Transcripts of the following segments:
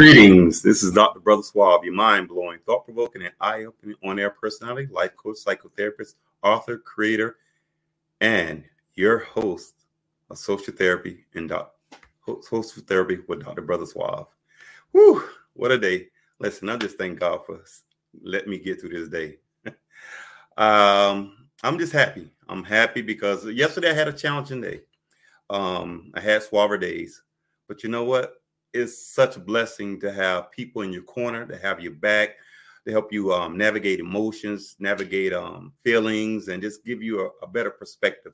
Greetings. This is Dr. Brother Suave, your mind blowing, thought provoking, and eye opening on air personality, life coach, psychotherapist, author, creator, and your host of social therapy and doc, host of therapy with Dr. Brother Suave. Whew, what a day. Listen, I just thank God for letting me get through this day. um, I'm just happy. I'm happy because yesterday I had a challenging day. Um, I had Suave days, but you know what? It's such a blessing to have people in your corner to have your back to help you um, navigate emotions navigate um, feelings and just give you a, a, better perspective.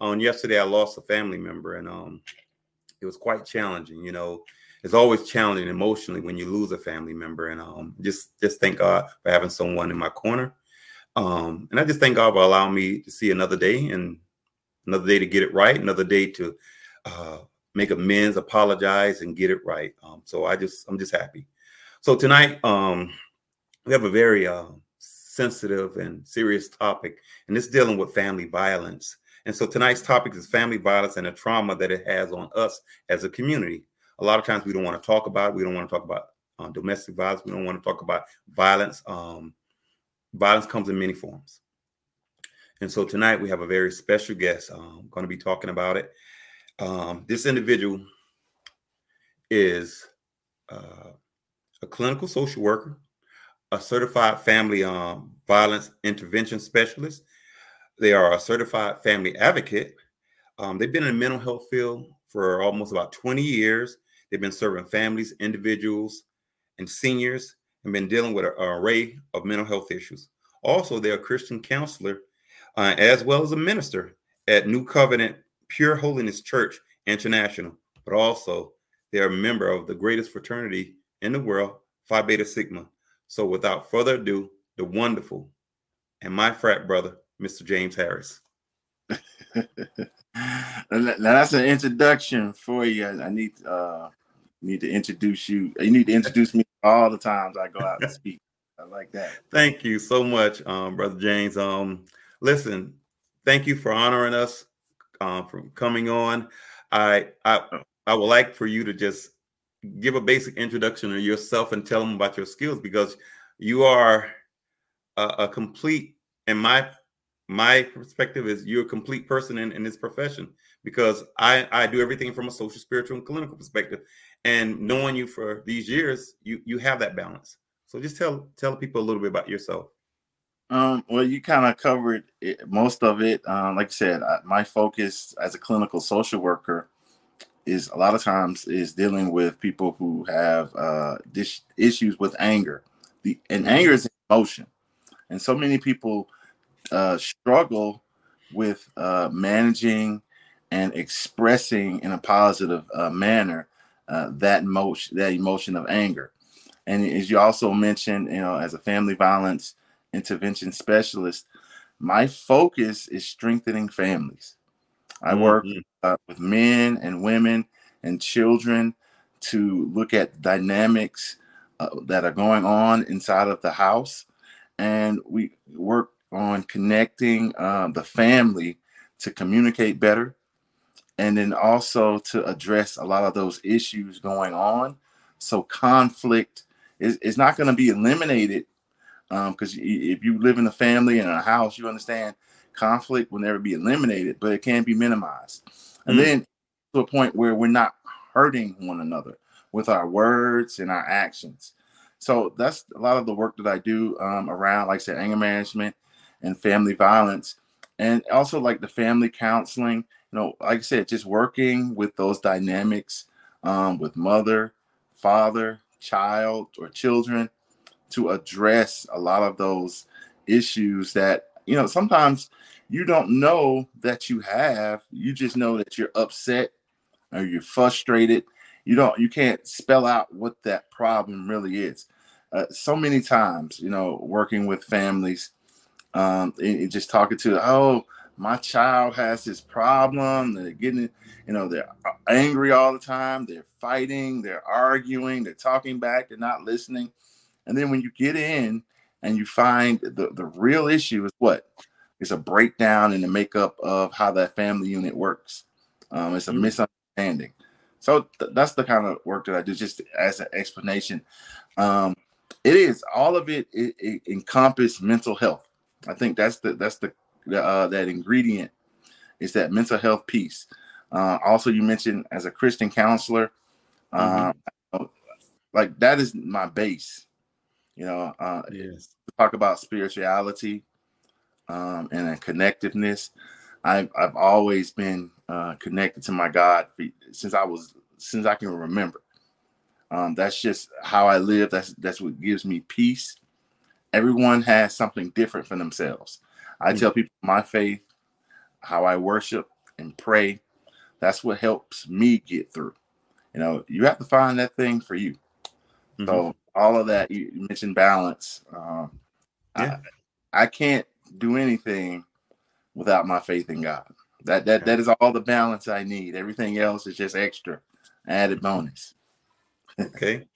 On yesterday i lost a family member and um, it was quite challenging you know? It's always challenging emotionally when you lose a family member and um, just just thank god for having someone in my corner. Um, and i just thank god for allowing me to see another day and another day to get it right another day to uh, make amends, apologize, and get it right. Um, so I just I'm just happy. So tonight um, we have a very uh, sensitive and serious topic, and it's dealing with family violence. And so tonight's topic is family violence and the trauma that it has on us as a community. A lot of times we don't want to talk about it. We don't want to talk about uh, domestic violence. We don't want to talk about violence. Um, violence comes in many forms. And so tonight we have a very special guest um, going to be talking about it. Um, this individual is uh, a clinical social worker, a certified family um, violence intervention specialist. They are a certified family advocate. Um, they've been in the mental health field for almost about 20 years. They've been serving families, individuals, and seniors, and been dealing with an array of mental health issues. Also, they're a Christian counselor uh, as well as a minister at New Covenant Pure Holiness Church International, but also they're a member of the greatest fraternity in the world, Phi Beta Sigma. So without further ado, the wonderful and my frat brother, Mr. James Harris. now that's an introduction for you. I need uh need to introduce you. You need to introduce me all the times I go out and speak. I like that. Thank you so much, um, brother James. Um, listen, thank you for honoring us um, from coming on. I I I would like for you to just give a basic introduction of yourself and tell them about your skills because you are a, a complete in my my perspective is you're a complete person in, in this profession because I, I do everything from a social, spiritual, and clinical perspective. And knowing you for these years, you you have that balance. So just tell tell people a little bit about yourself. Um, well, you kind of covered it, most of it. Um, like I said, I, my focus as a clinical social worker is a lot of times is dealing with people who have uh, dis- issues with anger. The and mm-hmm. anger is an emotion, and so many people uh, struggle with uh, managing and expressing in a positive uh, manner uh, that emotion, that emotion of anger. And as you also mentioned, you know, as a family violence intervention specialist, my focus is strengthening families. I work mm-hmm. uh, with men and women and children to look at dynamics uh, that are going on inside of the house. And we work on connecting uh, the family to communicate better and then also to address a lot of those issues going on. So conflict is, is not going to be eliminated because um, if you live in a family and a house, you understand conflict will never be eliminated, but it can be minimized. And mm. then to a point where we're not hurting one another with our words and our actions. So that's a lot of the work that I do um, around, like I said, anger management and family violence, and also like the family counseling. You know, like I said, just working with those dynamics um, with mother, father, child, or children to address a lot of those issues that you know sometimes you don't know that you have. You just know that you're upset or you're frustrated. You don't you can't spell out what that problem really is. Uh, so many times you know working with families um and just talking to oh my child has this problem. They're getting you know they're angry all the time. They're fighting. They're arguing. They're talking back. They're not listening and then when you get in and you find the, the real issue is what? It's a breakdown in the makeup of how that family unit works. Um, it's a mm-hmm. misunderstanding. So th- that's the kind of work that I do, just as an explanation. Um, it is all of it, it, it encompass mental health. I think that's the that's the, uh, that ingredient is that mental health piece. Uh, also, you mentioned as a Christian counselor, mm-hmm. uh, like that is my base. You know, uh, yes. talk about spirituality um, and a connectiveness. I've I've always been uh, connected to my God since I was since I can remember. Um, that's just how I live. That's that's what gives me peace. Everyone has something different for themselves. I mm-hmm. tell people my faith, how I worship and pray. That's what helps me get through. You know, you have to find that thing for you. Mm-hmm. So all of that you mentioned balance. Um, yeah. I, I can't do anything without my faith in God. That that that is all the balance I need. Everything else is just extra, added bonus. okay.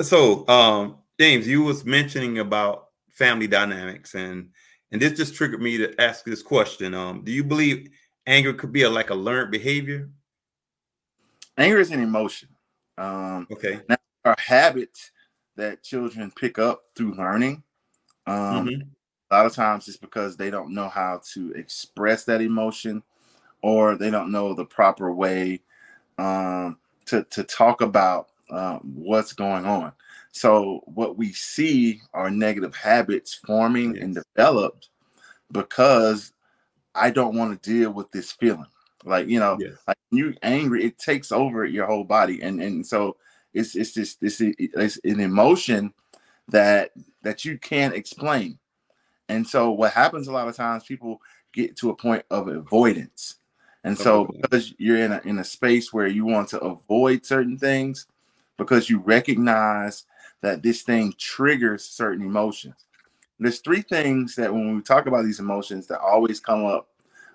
So, um, James, you was mentioning about family dynamics, and and this just triggered me to ask this question. Um, do you believe anger could be a, like a learned behavior? Anger is an emotion. Um, okay. Now, are habits that children pick up through learning. Um, mm-hmm. A lot of times it's because they don't know how to express that emotion or they don't know the proper way um, to, to talk about um, what's going on. So, what we see are negative habits forming yes. and developed because I don't want to deal with this feeling. Like, you know, yes. like you angry, it takes over your whole body. And and so it's it's just it's, it's an emotion that that you can't explain. And so what happens a lot of times people get to a point of avoidance. And so because you're in a in a space where you want to avoid certain things because you recognize that this thing triggers certain emotions. There's three things that when we talk about these emotions that always come up.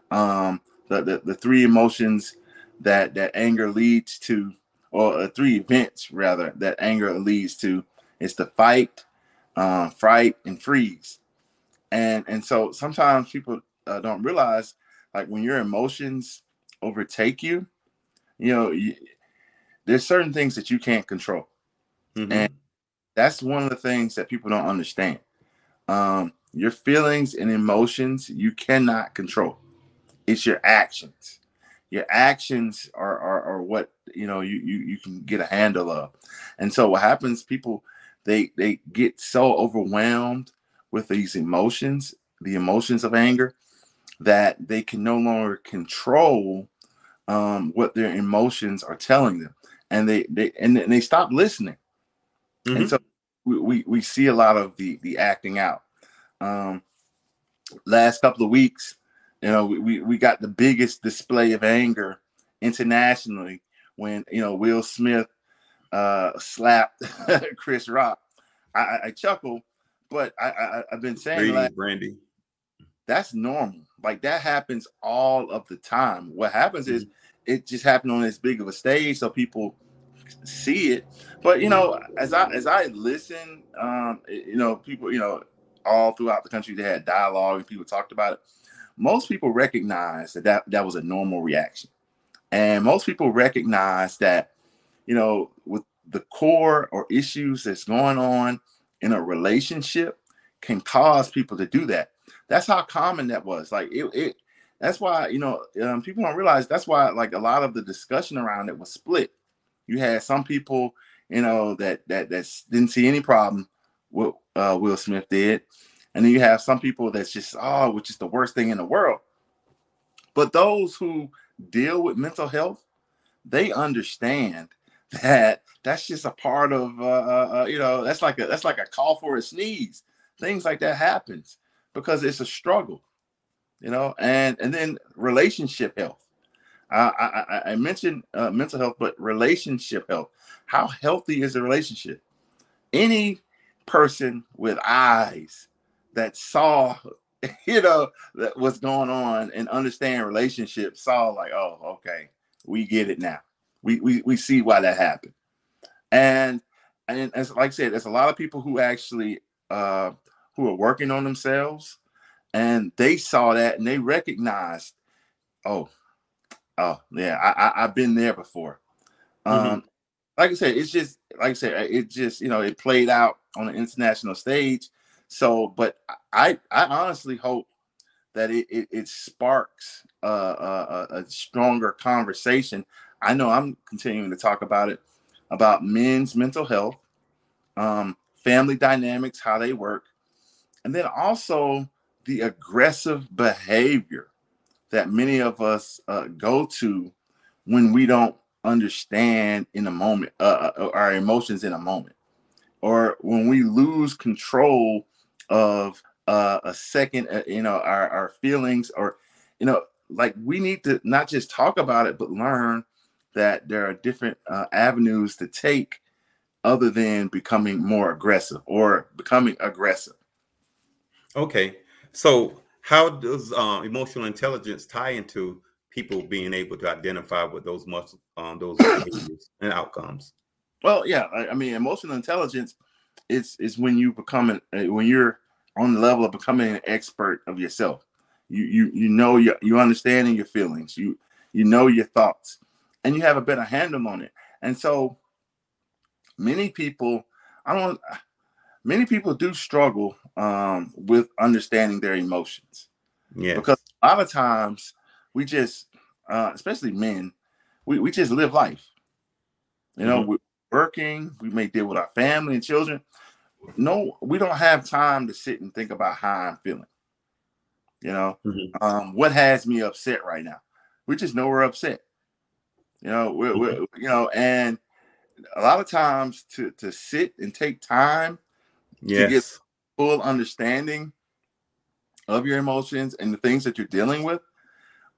Um, the, the, the three emotions that that anger leads to or uh, three events rather that anger leads to is the fight, uh, fright, and freeze. And and so sometimes people uh, don't realize like when your emotions overtake you, you know, you, there's certain things that you can't control, mm-hmm. and that's one of the things that people don't understand. Um, your feelings and emotions you cannot control. It's your actions your actions are, are, are what you know you, you you can get a handle of. And so what happens people they they get so overwhelmed with these emotions the emotions of anger that they can no longer control um, what their emotions are telling them. And they they and they stop listening. Mm-hmm. and so we, we, we see a lot of the the acting out. Um, last couple of weeks you know, we, we got the biggest display of anger internationally when you know Will Smith uh, slapped Chris Rock. I, I, chuckle, but I, I have been saying like, Brandy. That's normal. Like that happens all of the time. What happens mm-hmm. is it just happened on this big of a stage, so people see it. But you know, as I as I listen, um, you know, people, you know, all throughout the country they had dialogue and people talked about it most people recognize that, that that was a normal reaction. And most people recognize that, you know, with the core or issues that's going on in a relationship can cause people to do that. That's how common that was. Like it, it that's why, you know, um, people don't realize that's why like a lot of the discussion around it was split. You had some people, you know, that that that didn't see any problem with uh, Will Smith did. And then you have some people that's just, oh, which is the worst thing in the world. But those who deal with mental health, they understand that that's just a part of, uh, uh, uh, you know, that's like a that's like a call for a sneeze. Things like that happens because it's a struggle, you know. And and then relationship health. I, I, I mentioned uh, mental health, but relationship health. How healthy is a relationship? Any person with eyes that saw you know that what's going on and understand relationships saw like oh okay we get it now we we, we see why that happened and and as like i said there's a lot of people who actually uh who are working on themselves and they saw that and they recognized oh oh yeah i, I i've been there before Mm-hmm. Um, like I said, it's just like I said, it just you know it played out on an international stage. So, but I I honestly hope that it it, it sparks a, a, a stronger conversation. I know I'm continuing to talk about it about men's mental health, um, family dynamics, how they work, and then also the aggressive behavior that many of us uh, go to when we don't understand in a moment uh, uh, our emotions in a moment or when we lose control of uh, a second uh, you know our, our feelings or you know like we need to not just talk about it but learn that there are different uh, avenues to take other than becoming more aggressive or becoming aggressive okay so how does uh, emotional intelligence tie into people being able to identify with those muscle, um, those behaviors and outcomes. Well, yeah, I, I, mean, emotional intelligence is is when you become an, uh, when you're on the level of becoming an expert of yourself. You you you know you you understanding your feelings. You you know your thoughts, and you have a better handle on it. And so, many people, I don't. Many people do struggle um, with understanding their emotions. Yeah. Because a lot of times we just uh, especially men, we, we just live life. You know, mm-hmm. Working, we may deal with our family and children. No, we don't have time to sit and think about how I'm feeling. You know, mm-hmm. um, what has me upset right now? We just know we're upset. You know, we're, mm-hmm. we're, you know, and a lot of times to to sit and take time yes. to get full understanding of your emotions and the things that you're dealing with.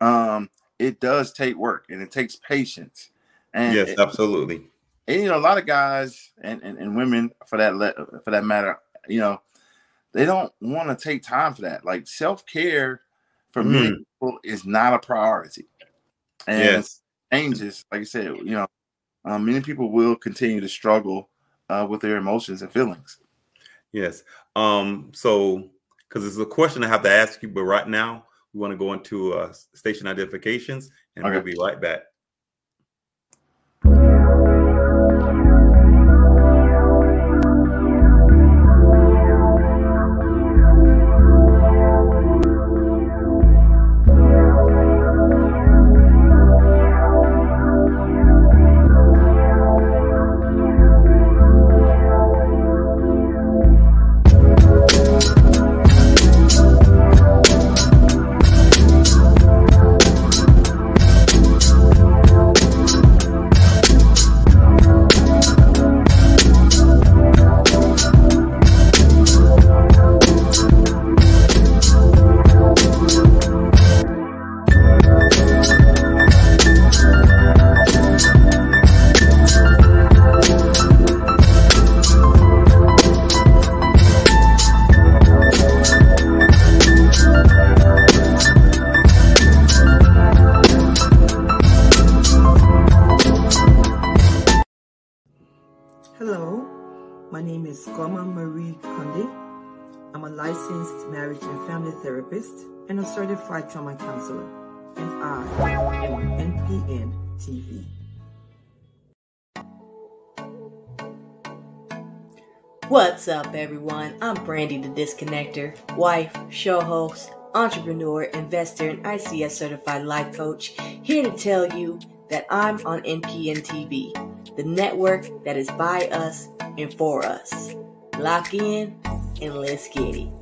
Um, it does take work and it takes patience. And yes, absolutely. And you know, a lot of guys and, and, and women for that le- for that matter, you know, they don't want to take time for that. Like self care for mm. many people is not a priority. And yes. changes, like I said, you know, um, many people will continue to struggle uh, with their emotions and feelings. Yes. Um, so, because it's a question I have to ask you, but right now, we want to go into uh, station identifications, and okay. we'll be right back. Trauma counselor, and I am NPN TV. What's up, everyone? I'm Brandy the Disconnector, wife, show host, entrepreneur, investor, and ICS certified life coach, here to tell you that I'm on NPN TV, the network that is by us and for us. Lock in and let's get it.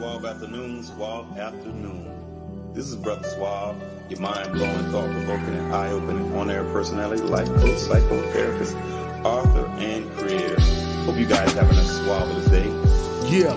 Suave Afternoon, Suave Afternoon. This is Brother Suave, your mind-blowing, thought-provoking, and eye-opening on-air personality, life coach, psychotherapist, author, and creator. Hope you guys having a suave day. Yeah,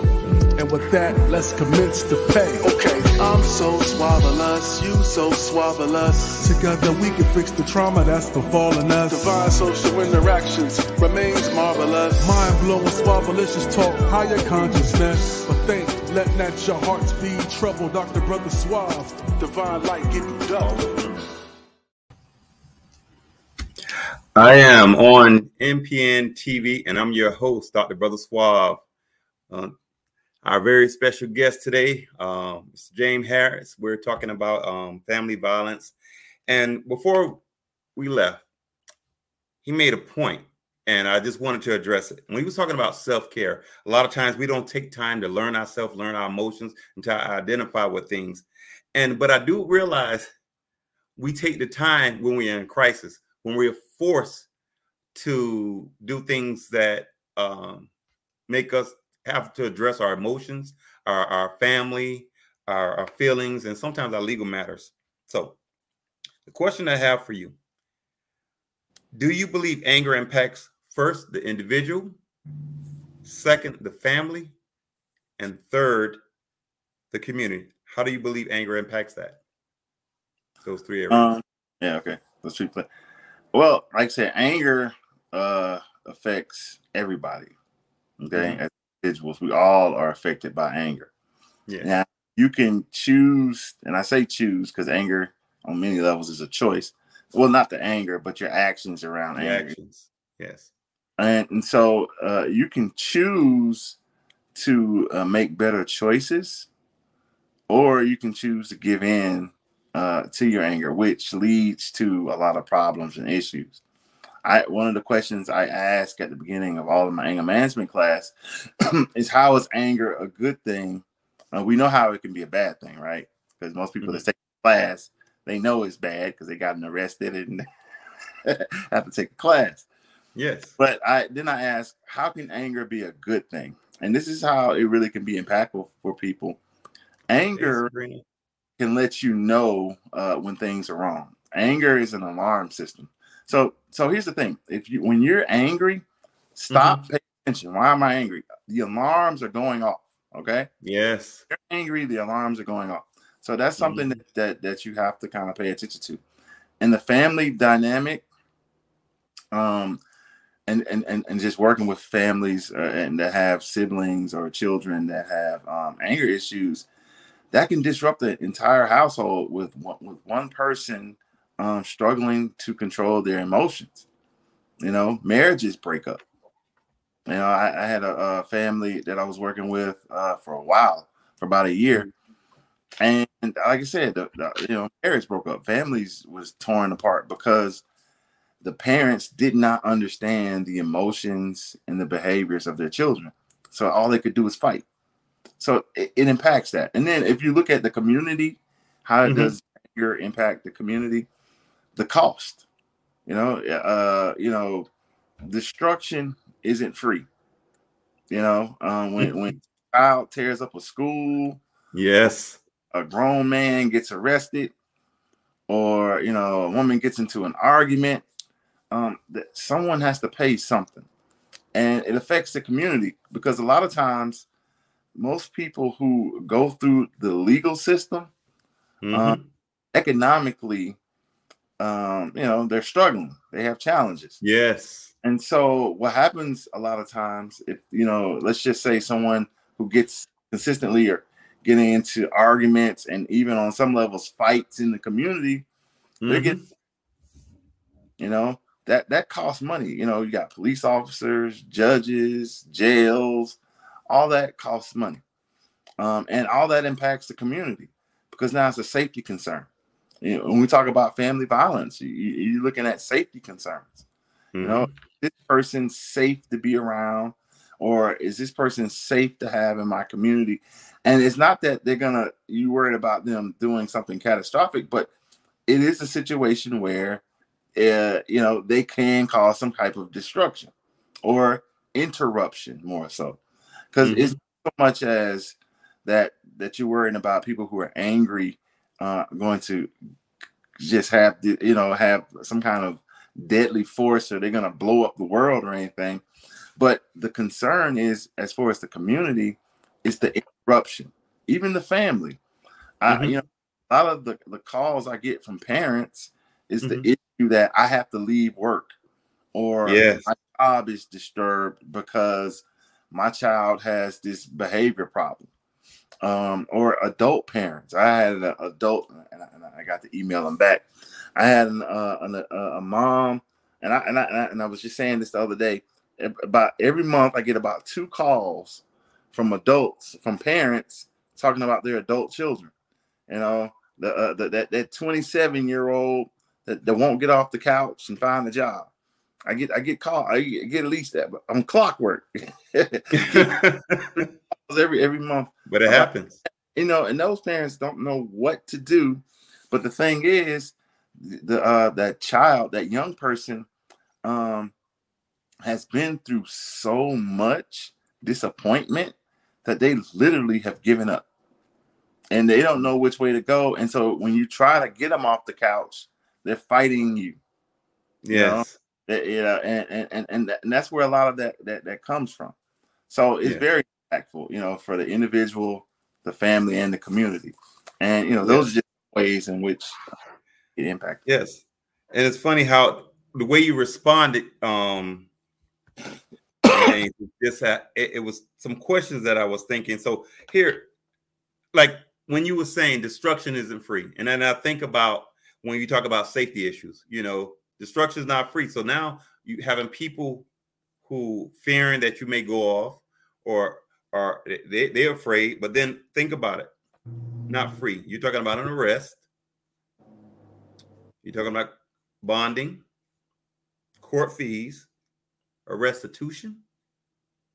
and with that, let's commence the pay. Okay. I'm so swavelous, you so swavelous. Together we can fix the trauma that's befalling us. Divine social interactions remains marvelous. Mind blowing, swavelicious talk, higher consciousness. But think let not your hearts be troubled, Dr. Brother Suave. Divine light give you double. I am on NPN TV, and I'm your host, Dr. Brother Suave. Uh, our very special guest today, uh, Mr. James Harris. We're talking about um, family violence. And before we left, he made a point, and I just wanted to address it. When he was talking about self care, a lot of times we don't take time to learn ourselves, learn our emotions, and to identify with things. And but I do realize we take the time when we're in crisis, when we're forced to do things that um, make us have to address our emotions, our, our family, our, our feelings, and sometimes our legal matters. So, the question I have for you Do you believe anger impacts first the individual, second, the family, and third, the community? How do you believe anger impacts that? Those three areas. Um, yeah, okay. Let's three. Well, like I said, anger uh affects everybody. Okay. Mhm. As individuals, we all are affected by anger. yeah. Now you can choose, and I say choose because anger on many levels is a choice. Well, not the anger, but your actions around anger. Reactions. Yes. And, and so uh, you can choose to uh, make better choices, or you can choose to give in uh, to your anger, which leads to a lot of problems and issues. I one of the questions I ask at the beginning of all of my anger management class is how is anger a good thing? Uh, we know how it can be a bad thing, right? Because most people that take the class, they know it's bad because they gotten arrested and have to take a class. Yes. But I then I ask, how can anger be a good thing? And this is how it really can be impactful for people. Anger can let you know uh, when things are wrong. Anger is an alarm system. So so here's the thing: if you when you're angry, stop paying attention. Why am I angry? The alarms are going off. Okay, Yes. you're angry, the alarms are going off. So that's something that, that that you have to kind of pay attention to. In the family dynamic, um, and and and, and just working with families uh, and that have siblings or children that have um, anger issues, that can disrupt the entire household with one, with one person um, struggling to control their emotions. You know, marriages break up. You know, I, I had a, a family that I was working with uh, for a while, for about a year, and like I said, the, the, you know, marriage broke up. Families was torn apart because the parents did not understand the emotions and the behaviors of their children. So all they could do was fight. So it, it impacts that. And then if you look at the community, how Mhm. does your impact the community? The cost. You know, uh, you know, destruction isn't free. You know, um, when when a child tears up a school, Yes. a grown man gets arrested, or you know, a woman gets into an argument, um, that someone has to pay something, and it affects the community because a lot of times, most people who go through the legal system Mhm. economically, um, you know, they're struggling. They have challenges. yes. And so what happens a lot of times, if you know, let's just say someone who gets consistently or getting into arguments and even on some levels fights in the community, they get Mhm. you know, that that costs money. You know, you got police officers, judges, jails, all that costs money. Um, and all that impacts the community because now it's a safety concern. You know, when we talk about family violence, you, you're looking at safety concerns. You know, this person safe to be around, or is this person safe to have in my community? And it's not that they're gonna you worried about them doing something catastrophic, but it is a situation where uh, you know they can cause some type of destruction or interruption more so because Mhm. it's so much as that that you're worrying about people who are angry uh going to just have the, you know have some kind of deadly force or they're going to blow up the world or anything but the concern is as far as the community is the interruption even the family I, Mhm. you know a lot of the, the calls i get from parents is Mhm. the issue that i have to leave work or Yes. my job is disturbed because my child has this behavior problem um, or adult parents. I had an adult, and I, and I got to email them back. I had an, uh, an, a, a mom and I, and I and I and I was just saying this the other day. About every month, I get about two calls from adults, from parents talking about their adult children. You know, the, uh, the that that 27 year old that, that won't get off the couch and find a job. I get I get called. I get at least that, but I'm clockwork. every every month. But it happens. You know, and those parents don't know what to do. But the thing is, the uh that child, that young person, um, has been through so much disappointment that they literally have given up and they don't know which way to go. And so when you try to get them off the couch, they're fighting you. Yes. You know, you know and, and, and, and that's where a lot of that, that, that comes from. So it's very impactful, you know, for the individual, the family, and the community. And, you know, those yes. are just ways in which it impacts. Yes. And it's funny how the way you responded, um, just had, it, it was some questions that I was thinking. So here, like when you were saying destruction isn't free, and then I think about when you talk about safety issues, you know, destruction is not free. So now you having people who fearing that you may go off or are they, they're afraid, but then think about it. Not free. You're talking about an arrest. You're talking about bonding, court fees, a restitution.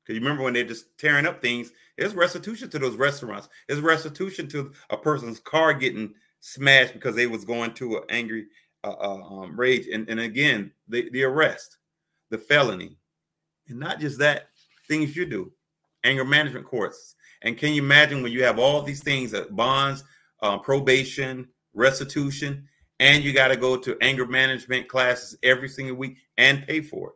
Because you remember when they're just tearing up things, there's restitution to those restaurants. There's restitution to a person's car getting smashed because they was going to an angry uh, uh, um, rage. And, and again, the, the arrest, the felony, and not just that, things you do, anger management courts. And can you imagine when you have all these things, uh, bonds, uh, probation, restitution, and you got to go to anger management classes every single week and pay for it.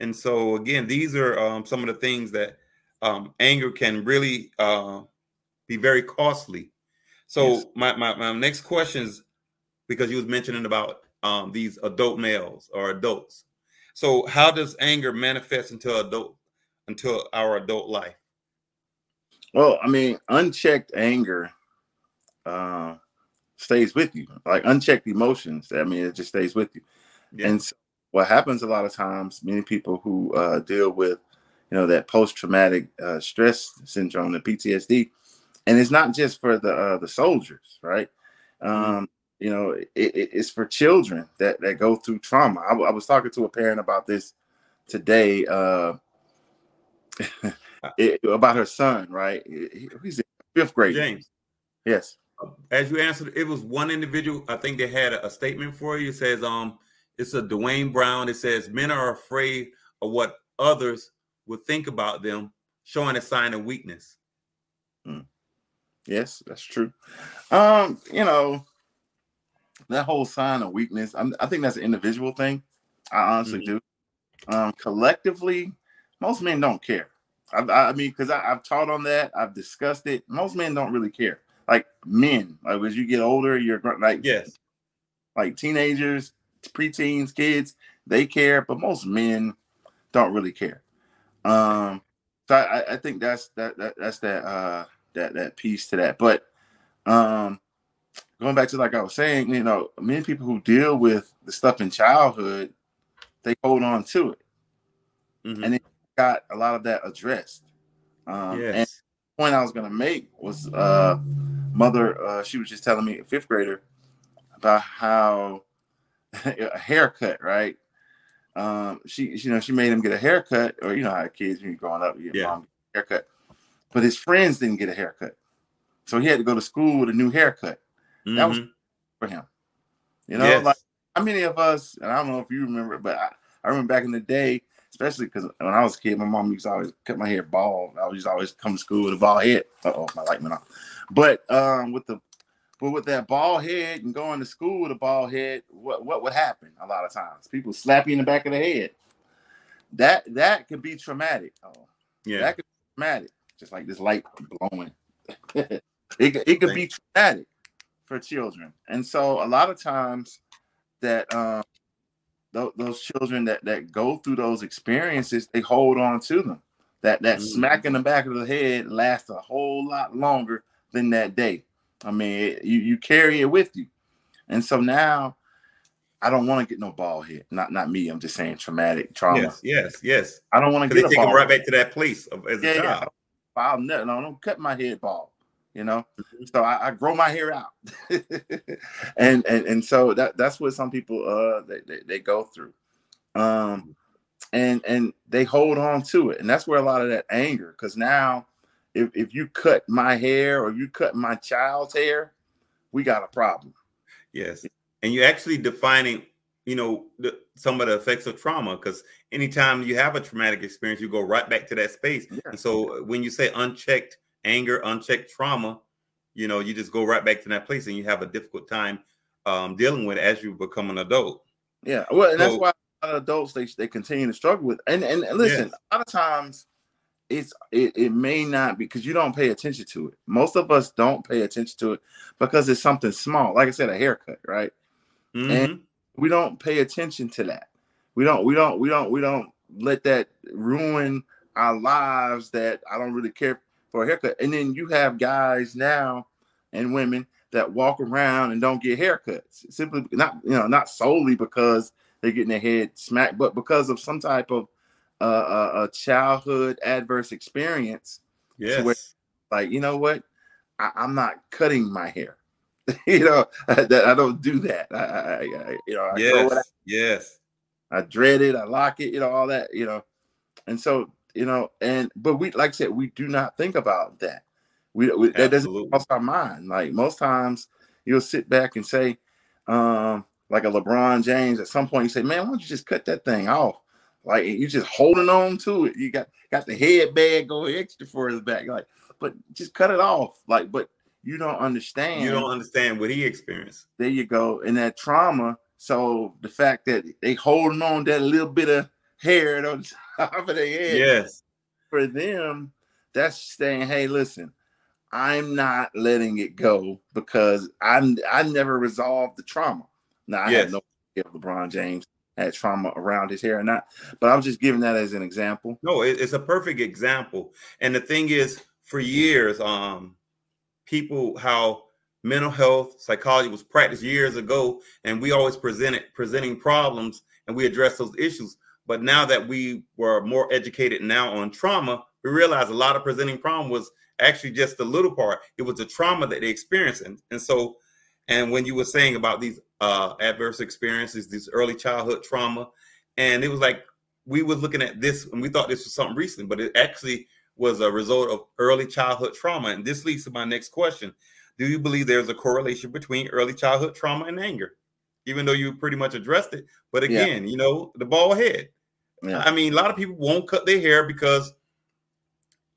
And so, again, these are um, some of the things that um, anger can really uh, be very costly. So, yes. my, my, my next question is because you was mentioning about um, these adult males or adults. So, how does anger manifest into adult into our adult life? Well, I mean, unchecked anger uh, stays with you. Like unchecked emotions, I mean, it just stays with you. Yeah. And so what happens a lot of times, many people who uh, deal with, you know, that post-traumatic uh, stress syndrome, the PTSD, and it's not just for the uh, the soldiers, right? Mm-hmm. Um, you know, it, it's for children that that go through trauma. I, I was talking to a parent about this today uh, it, about her son, right? He's in fifth grade. James. Yes. As you answered, it was one individual. I think they had a, a statement for you. It says, um, it's a Dwayne Brown. It says men are afraid of what others would think about them, showing a sign of weakness. Mm. Yes, that's true. Um, you know, that whole sign of weakness, I'm, i think that's an individual thing. I honestly mm-hmm. do. Um, collectively, most men don't care. I, I mean, because I've taught on that, I've discussed it. Most men don't really care. Like men, like as you get older, you're like yes, like teenagers, preteens, kids, they care, but most men don't really care. Um, so I, I think that's that, that that's that uh that that piece to that. But um going back to like I was saying, you know, many people who deal with the stuff in childhood, they hold on to it. Mm-hmm. And it got a lot of that addressed. Um yes. and the point I was gonna make was uh mother uh she was just telling me a fifth grader about how a haircut, right? Um, she, you know, she made him get a haircut, or you know how kids when you're growing up, you get yeah. mom haircut. But his friends didn't get a haircut, so he had to go to school with a new haircut. Mm-hmm. That was mm-hmm. for him. You know, yes. like how many of us, and I don't know if you remember, but I, I remember back in the day, especially because when I was a kid, my mom used to always cut my hair bald. I was just always come to school with a bald head. oh, my light went off. But um, with the but with that bald head and going to school with a bald head, what what would happen a lot of times? People slap you in the back of the head. That that could be traumatic. Oh, yeah, that could be traumatic. Just like this light blowing. it it could be traumatic for children, and so a lot of times that um th- those children that that go through those experiences, they hold on to them. That that mm-hmm. smack in the back of the head lasts a whole lot longer than that day. I mean, you you carry it with you, and so now I don't want to get no ball hit. Not not me. I'm just saying traumatic trauma. Yes, yes, yes. I don't want to get they take them right back to that place of, as Yeah, a child. I'll never, no, don't cut my head bald, you know. Mm-hmm. So I, I grow my hair out, and and and so that that's what some people uh they, they, they go through, um, and and they hold on to it, and that's where a lot of that anger, because now, if if you cut my hair or you cut my child's hair, we got a problem. Yes, and you're actually defining, you know, the, some of the effects of trauma because anytime you have a traumatic experience, you go right back to that space. Yeah. And so when you say unchecked anger, unchecked trauma, you know, you just go right back to that place, and you have a difficult time um, dealing with it as you become an adult. Yeah, well, and that's why a lot of adults they they continue to struggle with. And and, and listen, Yes. a lot of times it's it, it may not be because you don't pay attention to it. Most of us don't pay attention to it because it's something small. Like I said, a haircut, right? Mhm. We don't pay attention to that. We don't we don't we don't we don't let that ruin our lives that I don't really care for a haircut. And then you have guys now and women that walk around and don't get haircuts simply not you know not solely because they're getting their head smacked, but because of some type of uh, uh, a childhood adverse experience. Yes. where- Like you know what, I, I'm not cutting my hair. you know that I don't do that. I, I, I you know I yes. Yes. I dread it, I lock it, you know, all that, you know. And so, you know, and but we like I said, we do not think about that. We, we that doesn't cross our mind. Like most times you'll sit back and say, um, like a LeBron James, at some point you say, Man, why don't you just cut that thing off? Like you're just holding on to it. You got got the headband going extra for his back. Like, but just cut it off. Like, but you don't understand You don't understand what he experienced. there you go. And that trauma. So the fact that they holding on that little bit of hair on top of their head Yes. for them, that's saying, hey, listen, I'm not letting it go because I'm I never resolved the trauma. Now I Yes. have no idea if LeBron James had trauma around his hair or not, but I'm just giving that as an example. No, it- it's a perfect example. And the thing is, for years, um, people how mental health psychology was practiced years ago, and we always presented presenting problems and we address those issues. But now that we were more educated now on trauma, we realized a lot of presenting problem was actually just the little part. It was the trauma that they experienced, and, and so, and when you were saying about these uh, adverse experiences, this early childhood trauma, and it was like we was looking at this and we thought this was something recent, but it actually was a result of early childhood trauma. And this leads to my next question. Do you believe there's a correlation between early childhood trauma and anger? Even though you pretty much addressed it. But Yeah. again, you know, the bald head. Yeah. I mean, a lot of people won't cut their hair because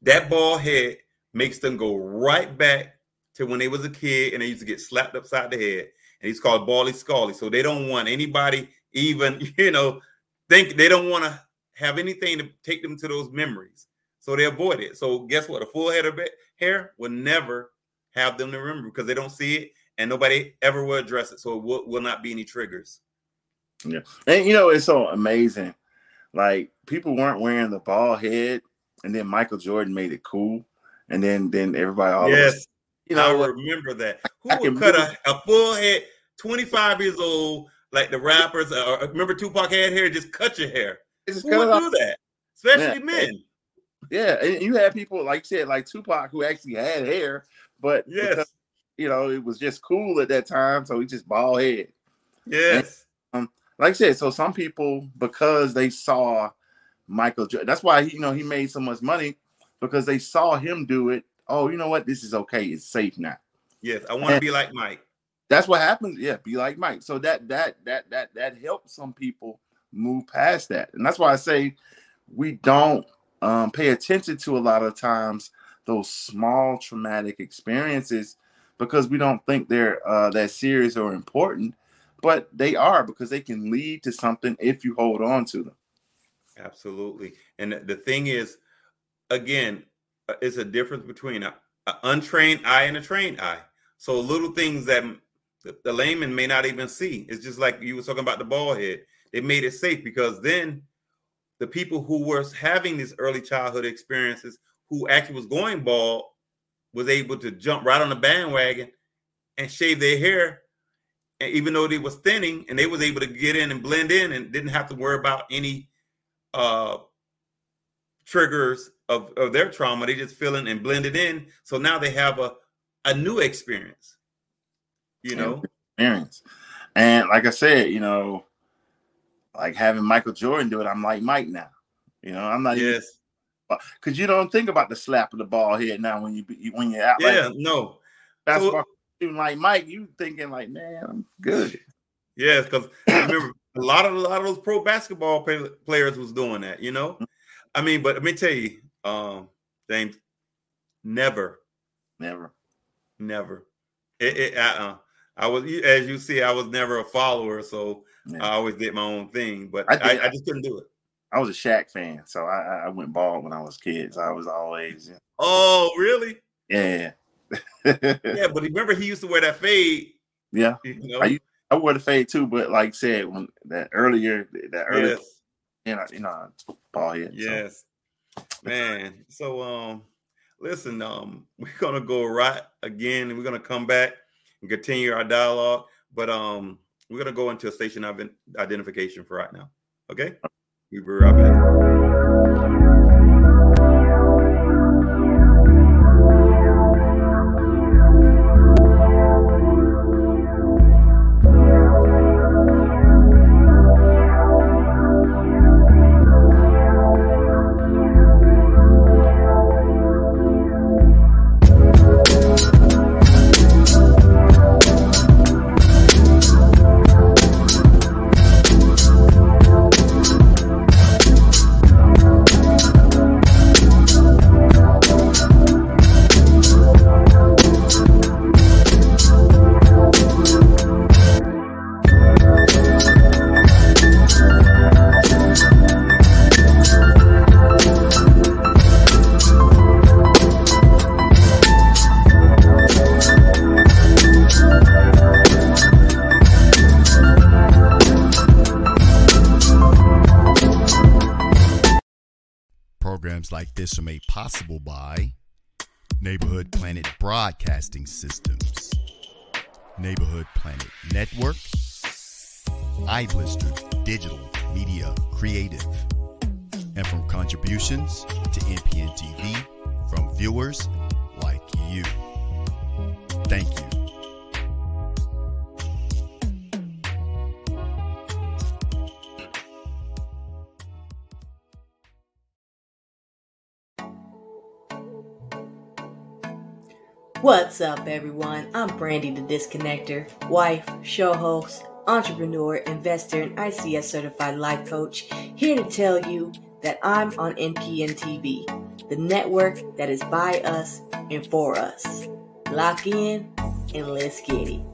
that bald head makes them go right back to when they was a kid and they used to get slapped upside the head. And he's called Baldy Scully. So they don't want anybody even, you know, think they don't want to have anything to take them to those memories. So they avoid it. So guess what? A full head of hair will never have them to remember because they don't see it and nobody ever will address it. So it will, will not be any triggers. Yeah. And you know, it's so amazing. Like people weren't wearing the bald head, and then Michael Jordan made it cool, and then then everybody all yes, you know I remember that. Who can would cut a, a full head, 25 years old, like the rappers? Uh, remember Tupac had hair? Just cut your hair. Just Who would do that? Especially Yeah. men. Yeah, and you had people like you said, like Tupac, who actually had hair, but Yes. because, you know it was just cool at that time, so he just bald head. Yes. um, Like I said, so some people because they saw Michael, that's why he, you know he made so much money because they saw him do it. Oh, you know what? This is okay. It's safe now. Yes. I want to be like Mike. That's what happens. Yeah, be like Mike. So that that that that that helps some people move past that, and that's why I say we don't um, pay attention to a lot of times those small traumatic experiences because we don't think they're uh, that serious or important, but they are because they can lead to something if you hold on to them. Absolutely. And the- thing is, again, uh, it's a difference between a, a untrained eye and a trained eye. So little things that the layman may not even see. It's just like you were talking about the ball head. They made it safe because then the people who were having these early childhood experiences, who actually was going bald, was able to jump right on the bandwagon and shave their hair And even though they was thinning and they was able to get in and blend in and didn't have to worry about any uh triggers of, of their trauma. They just fill in and blended in. So now they have a, a new experience. You know? Experience. And like I said, you know, like having Michael Jordan do it, I'm like Mike now. You know, I'm not yes. because you don't think about the slap of the ball here now when you when you're out. Yeah, like, no. Basketball, so, even like Mike, you thinking like, man, I'm good. Yes, because remember a lot of a lot of those pro basketball play, players was doing that. You know, I mean, but let me tell you, um, James, never, never, never. It, it uh, I was, as you see, I was never a follower, so yeah. I always did my own thing. But I, did, I, I, just couldn't do it. I was a Shaq fan, so I, I went bald when I was kids. So I was always. You know, oh, really? Yeah. yeah, but remember he used to wear that fade. Yeah, you know? I, I wore the fade too, but like I said, when that earlier, that earlier, yes. you know, you know, ball head. Yes, so. man. So um, listen, um, we're gonna go right again, and we're gonna come back and continue our dialogue. But um, we're gonna go into a station identification for right now. Okay, we'll be right back. Possible by Neighborhood Planet Broadcasting Systems, Neighborhood Planet Network, iBlister Digital Media Creative, and from contributions to NPN TV from viewers like you. Thank you. What's up, everyone? I'm Brandy the Disconnector, wife, show host, entrepreneur, investor, and ICS certified life coach, here to tell you that I'm on NPN TV, the network that is by us and for us. Lock in and let's get it.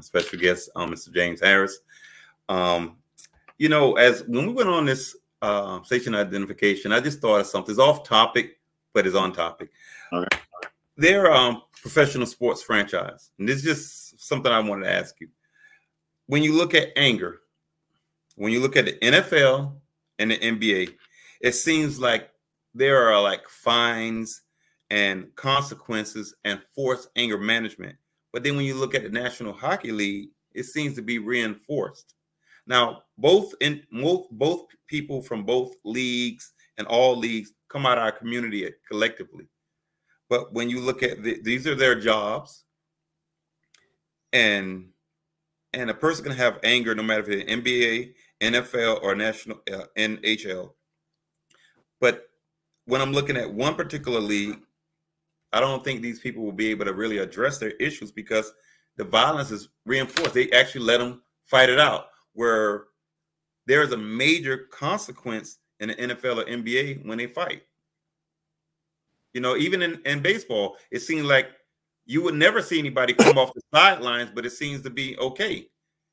Suave. Special guest, um, Mr. James Harris. Um, you know, as when we went on this uh, station identification, I just thought of something. It's off topic, but it's on topic. Okay. They're um, professional sports franchise, and this is just something I wanted to ask you. When you look at anger, when you look at the NFL and the NBA, it seems like there are like fines and consequences and forced anger management. But then when you look at the National Hockey League, it seems to be reinforced. Now, both in both, both people from both leagues and all leagues come out of our community collectively. But when you look at the, these are their jobs, and and a person can have anger no matter if it's NBA, NFL, or national uh, NHL. But when I'm looking at one particular league, I don't think these people will be able to really address their issues because the violence is reinforced. They actually let them fight it out. Where there is a major consequence in the NFL or NBA when they fight. You know, even in, in baseball, it seems like you would never see anybody come off the sidelines, but it seems to be okay.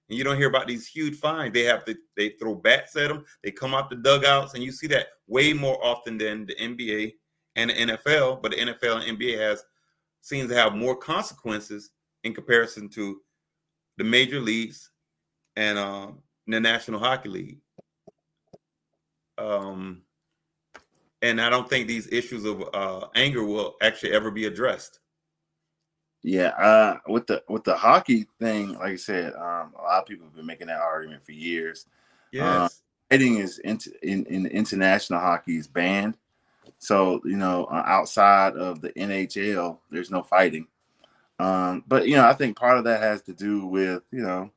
And you don't hear about these huge fines. They have to they throw bats at them, they come out the dugouts, and you see that way more often than the NBA and the NFL. But the NFL and NBA has seems to have more consequences in comparison to the major leagues and um, the National Hockey League. Um, and I don't think these issues of uh, anger will actually ever be addressed. Yeah, uh, with the with the hockey thing, like I said, um, a lot of people have been making that argument for years. Yes, fighting is in in international hockey is banned. So you know, uh, outside of the NHL, there's no fighting. Um, but you know, I think part of that has to do with you know,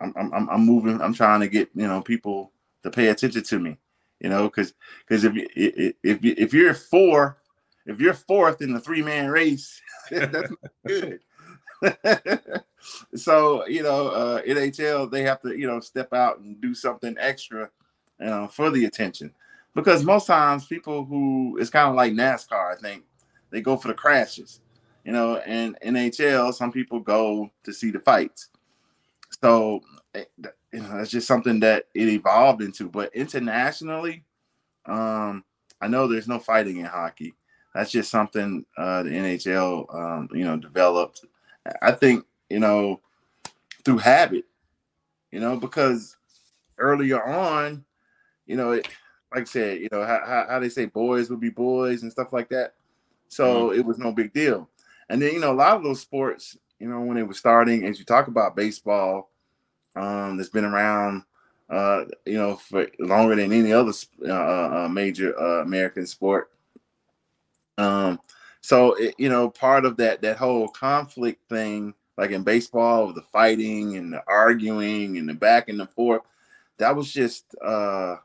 I'm I'm I'm moving. I'm trying to get you know people to pay attention to me. You know, because because if if if you're four, if you're fourth in the three man race, that's good. so you know, uh, NHL they have to you know step out and do something extra, you know, for the attention because most times people who it's kind of like NASCAR. I think they go for the crashes, you know, and NHL some people go to see the fights. So eh, you know, that's just something that it evolved into. But internationally, um, I know there's no fighting in hockey. That's just something uh, the NHL, um, you know, developed. I think you know through habit, you know, because earlier on, you know, it, like I said, you know, how, how, they say boys would be boys and stuff like that. So mm-hmm. it was no big deal. And then, you know, a lot of those sports, you know, when it was starting, as you talk about baseball, um, that's been around, uh, you know, for longer than any other uh, uh, uh, major uh, American sport. Um, so it, you know, part of that that whole conflict thing, like in baseball, the fighting and the arguing and the back and the forth, that was just uh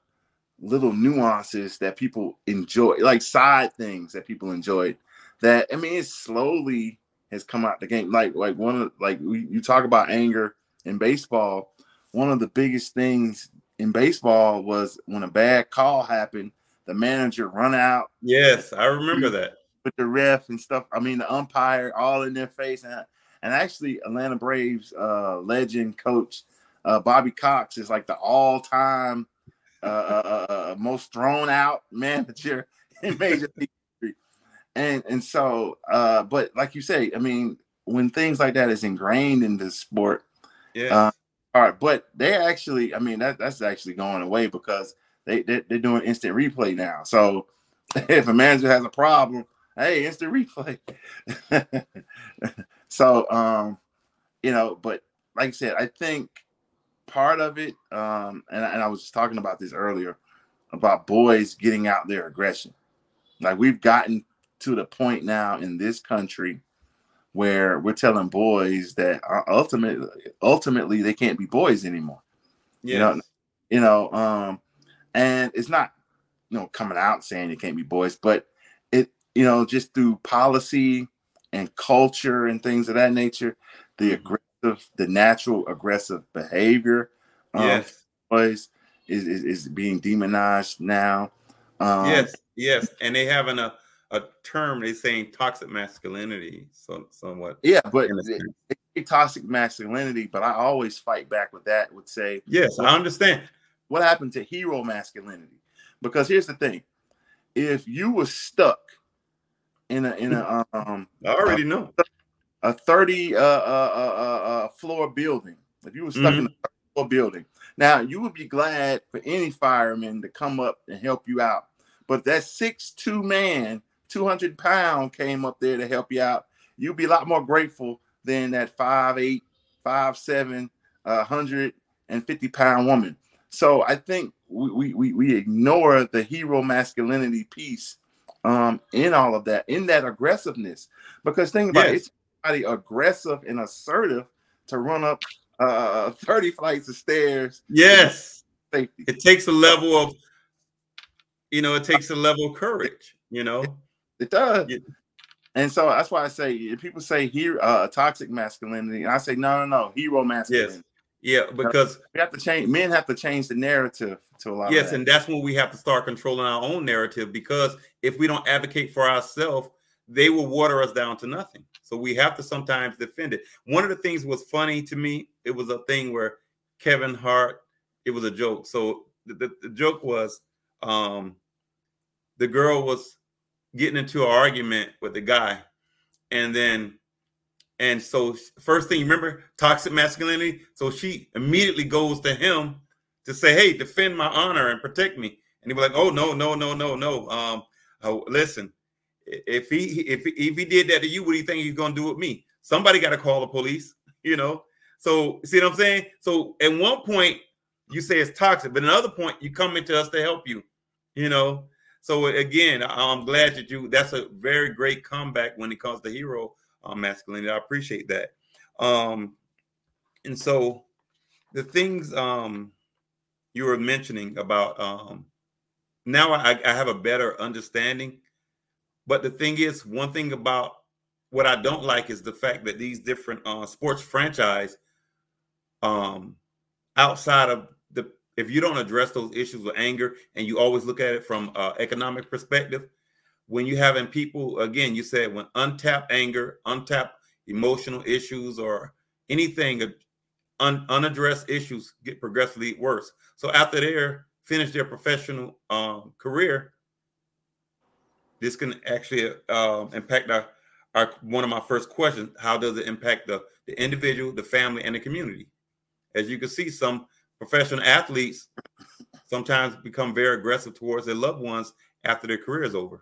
little nuances that people enjoy, like side things that people enjoyed. That I mean, it slowly has come out the game. Like like one of like we, you talk about anger in baseball. One of the biggest things in baseball was when a bad call happened, the manager run out. Yes, I remember that with the ref and stuff. I mean, the umpire all in their face, and and actually, Atlanta Braves uh, legend coach uh, Bobby Cox is like the all time uh, uh, uh, uh, most thrown out manager in Major League history. And and so, uh, but like you say, I mean, when things like that is ingrained in the sport, yeah. all right, but they actually, I mean, that that's actually going away because they they're, they're doing instant replay now. So if a manager has a problem, hey, instant replay. so um, you know, but like I said, I think part of it, um, and, and I was talking about this earlier about boys getting out their aggression. Like we've gotten to the point now in this country where we're telling boys that ultimately ultimately they can't be boys anymore. Yes. You know, you know, um, and it's not you know coming out saying you can't be boys, but it you know just through policy and culture and things of that nature, the mm-hmm aggressive, the natural aggressive behavior um, yes. Is, is is being demonized now. Um, yes, yes, and they having a a term they saying toxic masculinity, so somewhat. Yeah, but toxic masculinity, but I always fight back with that. Would say yes, I understand. What happened to hero masculinity? Because here's the thing: if you were stuck in a in a um, I already know a 30 uh, uh, uh, uh, floor building, if you were stuck mm-hmm. in a floor building, now you would be glad for any fireman to come up and help you out. But that six two man, 200 pound came up there to help you out. You'd be a lot more grateful than that five eight, five seven, uh, 150 pound woman. So I think we, we, we ignore the hero masculinity piece um, in all of that, in that aggressiveness. Because think about yes. it, somebody aggressive and assertive to run up uh 30 flights of stairs. Yes. Safety. It takes a level of you know, it takes a level of courage, you know. It, it does. Yeah. And so that's why I say people say here uh toxic masculinity, and I say no no no, hero masculinity. Yes. Yeah, because we have to change. Men have to change the narrative to a lot. Yes, and that's when we have to start controlling our own narrative. Because if we don't advocate for ourselves, they will water us down to nothing. So we have to sometimes defend it. One of the things was funny to me. It was a thing where Kevin Hart. It was a joke. So the, the, the joke was, um, the girl was getting into an argument with the guy, and then and so, first thing, you remember toxic masculinity. So she immediately goes to him to say, "Hey, defend my honor and protect me." And he was like, "Oh no, no, no, no, no. Um, oh, listen, if he if if he did that to you, what do you think he's gonna do with me? Somebody got to call the police, you know." So see what I'm saying? So at one point you say it's toxic, but another point you come into us to help you, you know. So again, I'm glad that you. That's a very great comeback when it comes to hero uh, masculinity. I appreciate that. Um, and so the things um, you were mentioning about um, now I, I have a better understanding. But the thing is, one thing about what I don't like is the fact that these different uh, sports franchise, um, outside of the, if you don't address those issues with anger and you always look at it from uh, economic perspective, when you having people again you said when untapped anger untapped emotional issues or anything un, unaddressed issues get progressively worse. So after they're finish their professional um, career this can actually uh, impact our, our one of my first questions how does it impact the, the individual the family and the community as you can see some professional athletes sometimes become very aggressive towards their loved ones after their career is over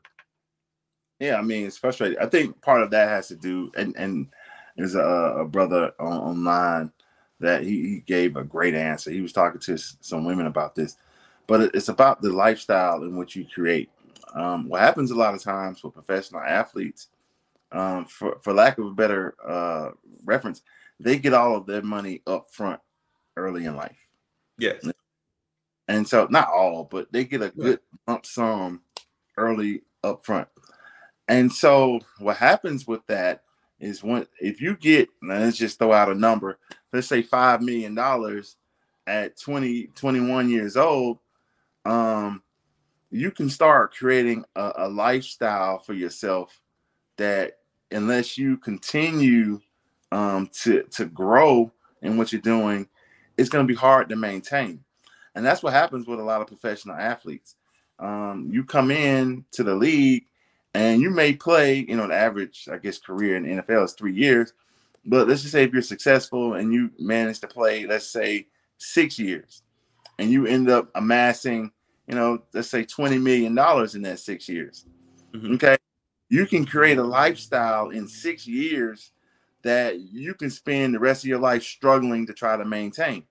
yeah, I mean it's frustrating. I think part of that has to do, and and there's a, a brother on, online that he, he, gave a great answer. He was talking to some women about this, but it's about the lifestyle in which you create. Um, what happens a lot of times for professional athletes, um, for for lack of a better uh, reference, they get all of their money up front early in life. Yes. And so not all, but they get a good lump sum early up front. And so what happens with that is when if you get let's just throw out a number, let's say five million dollars at 20, 21 years old, um, you can start creating a, a lifestyle for yourself that unless you continue um, to to grow in what you're doing, it's going to be hard to maintain. And that's what happens with a lot of professional athletes. Um, you come in to the league and you may play, you know, the average, I guess, career in NFL is three years. But let's just say if you're successful and you manage to play, let's say six years, and you end up amassing, you know, let's say $20 million in that six years. Mm-hmm. Okay. You can create a lifestyle in six years that you can spend the rest of your life struggling to try to maintain,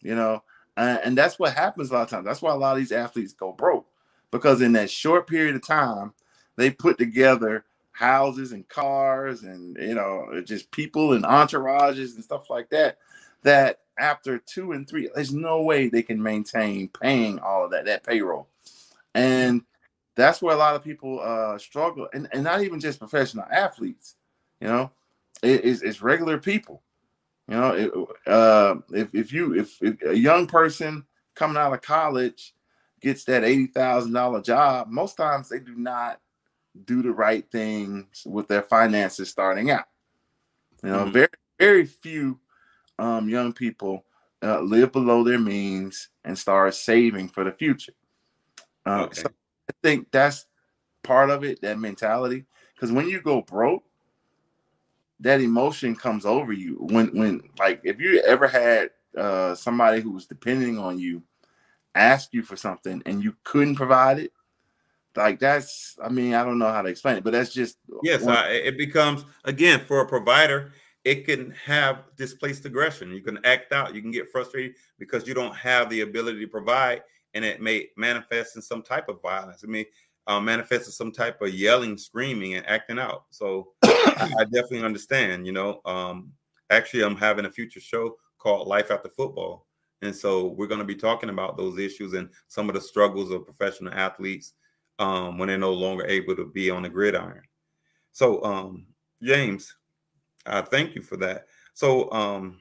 you know, uh, and that's what happens a lot of times. That's why a lot of these athletes go broke because in that short period of time, they put together houses and cars and you know just people and entourages and stuff like that that after two and three there's no way they can maintain paying all of that that payroll and that's where a lot of people uh struggle and, and not even just professional athletes you know it, it's, it's regular people you know it, uh if, if you if, if a young person coming out of college gets that $80000 job most times they do not do the right things with their finances starting out. You know, mm-hmm. very very few um, young people uh, live below their means and start saving for the future. Uh, okay. So I think that's part of it, that mentality. Because when you go broke, that emotion comes over you. When when like if you ever had uh, somebody who was depending on you ask you for something and you couldn't provide it, like that's i mean i don't know how to explain it but that's just yes one- it becomes again for a provider it can have displaced aggression. You can act out you can get frustrated because you don't have the ability to provide and it may manifest in some type of violence. It may uh, manifest in some type of yelling screaming and acting out. So i definitely understand you know um actually i'm having a future show called life after football and so we're going to be talking about those issues and some of the struggles of professional athletes um, when they're no longer able to be on the gridiron. So, um, James, I thank you for that. So, um,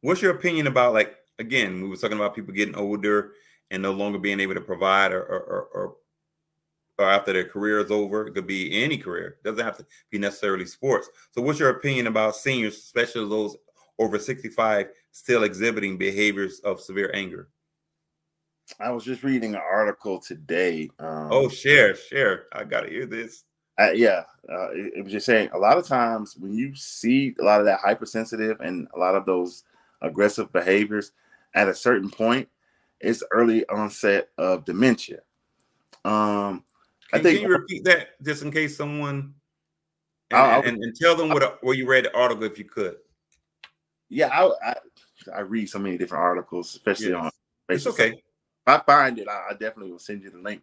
what's your opinion about like again, we were talking about people getting older and no longer being able to provide or or, or, or after their career is over. It could be any career. It doesn't have to be necessarily sports. So what's your opinion about seniors, especially those over 65, still exhibiting behaviors of severe anger? I was just reading an article today. Um, oh, share, share. I gotta hear this. Uh, yeah, uh, it, it, was just saying a lot of times when you see a lot of that hypersensitive and a lot of those aggressive behaviors at a certain point, it's early onset of dementia. Um, can, I think. Can you repeat that just in case someone and, I'll, and, and tell them what where you read the article if you could. Yeah, I, I, I read so many different articles, especially yes. on. It's okay. If I find it, I, I definitely will send you the link.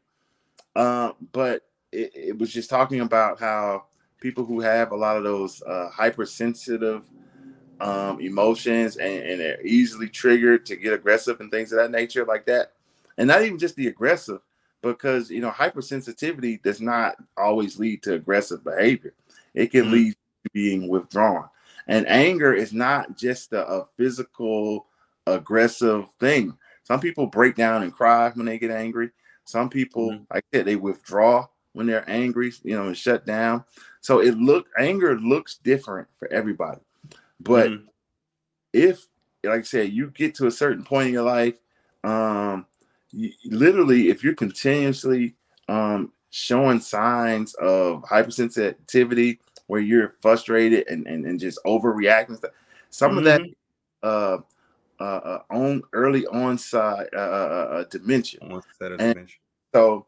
Uh, but it, it, was just talking about how people who have a lot of those uh, hypersensitive um, emotions and, and they're easily triggered to get aggressive and things of that nature, like that, and not even just the aggressive, because you know hypersensitivity does not always lead to aggressive behavior. It can mm-hmm. lead to being withdrawn, and anger is not just a, a physical aggressive thing. Some people break down and cry when they get angry. Some people, mm-hmm. like that, they withdraw when they're angry, you know, and shut down. So it look anger looks different for everybody. But mm-hmm. if, like I said, you get to a certain point in your life, um, you, literally, if you're continuously um, showing signs of hypersensitivity, where you're frustrated and, and, and just overreacting, stuff, some mm-hmm. of that mm-hmm. uh, uh, uh, on early onset uh, uh, uh, dementia. Onset of dementia. So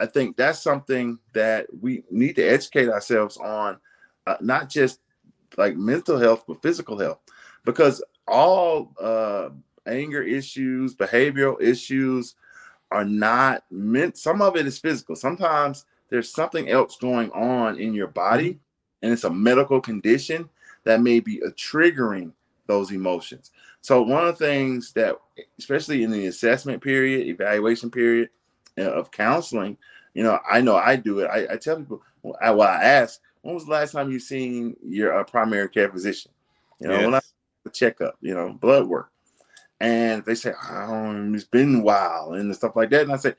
I think that's something that we need to educate ourselves on, uh, not just like mental health, but physical health, because all uh, anger issues, behavioral issues are not meant. Some of it is physical. Sometimes there's something else going on in your body, and it's a medical condition that may be a triggering those emotions. So one of the things that, especially in the assessment period, evaluation period uh, of counseling, you know, I know I do it. I, I tell people, well I, well, I ask, when was the last time you seen your uh, primary care physician? You know, yes. when I a checkup, you know, blood work, and they say, oh, it's been a while and stuff like that, and I say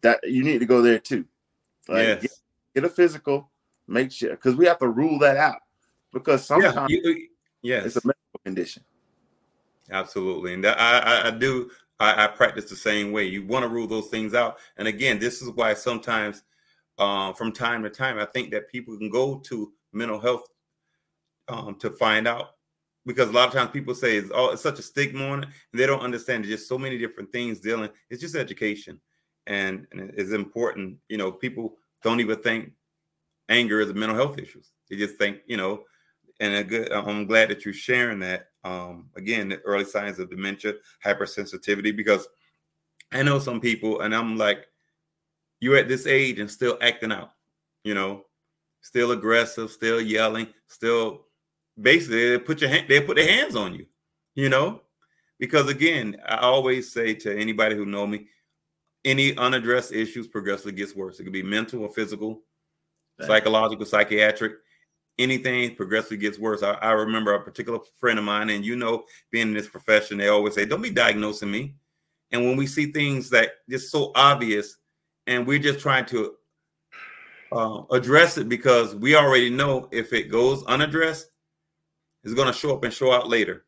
that you need to go there too. Like, yes. get, get a physical, make sure because we have to rule that out because sometimes yeah, you, yes. it's a medical condition. Absolutely, and I, I, I do I, I, practice the same way. You want to rule those things out. And again, this is why sometimes, uh, from time to time, I think that people can go to mental health um, to find out. Because a lot of times people say it's, all, it's such a stigma on it, and they don't understand. There's just so many different things dealing. It's just education, and, and it's important. You know, people don't even think anger is a mental health issue. They just think, you know, and good, I'm glad that you're sharing that um, again, the early signs of dementia, hypersensitivity, because I know some people, and I'm like, you're at this age and still acting out, you know, still aggressive, still yelling, still basically they put your hand, they put their hands on you, you know, because again, I always say to anybody who know me, any unaddressed issues progressively gets worse. It could be mental or physical, psychological, psychiatric anything progressively gets worse. I, I, remember a particular friend of mine, and you know, being in this profession, they always say, "Don't be diagnosing me." And when we see things that just so obvious, and we're just trying to uh, address it because we already know if it goes unaddressed, it's going to show up and show out later.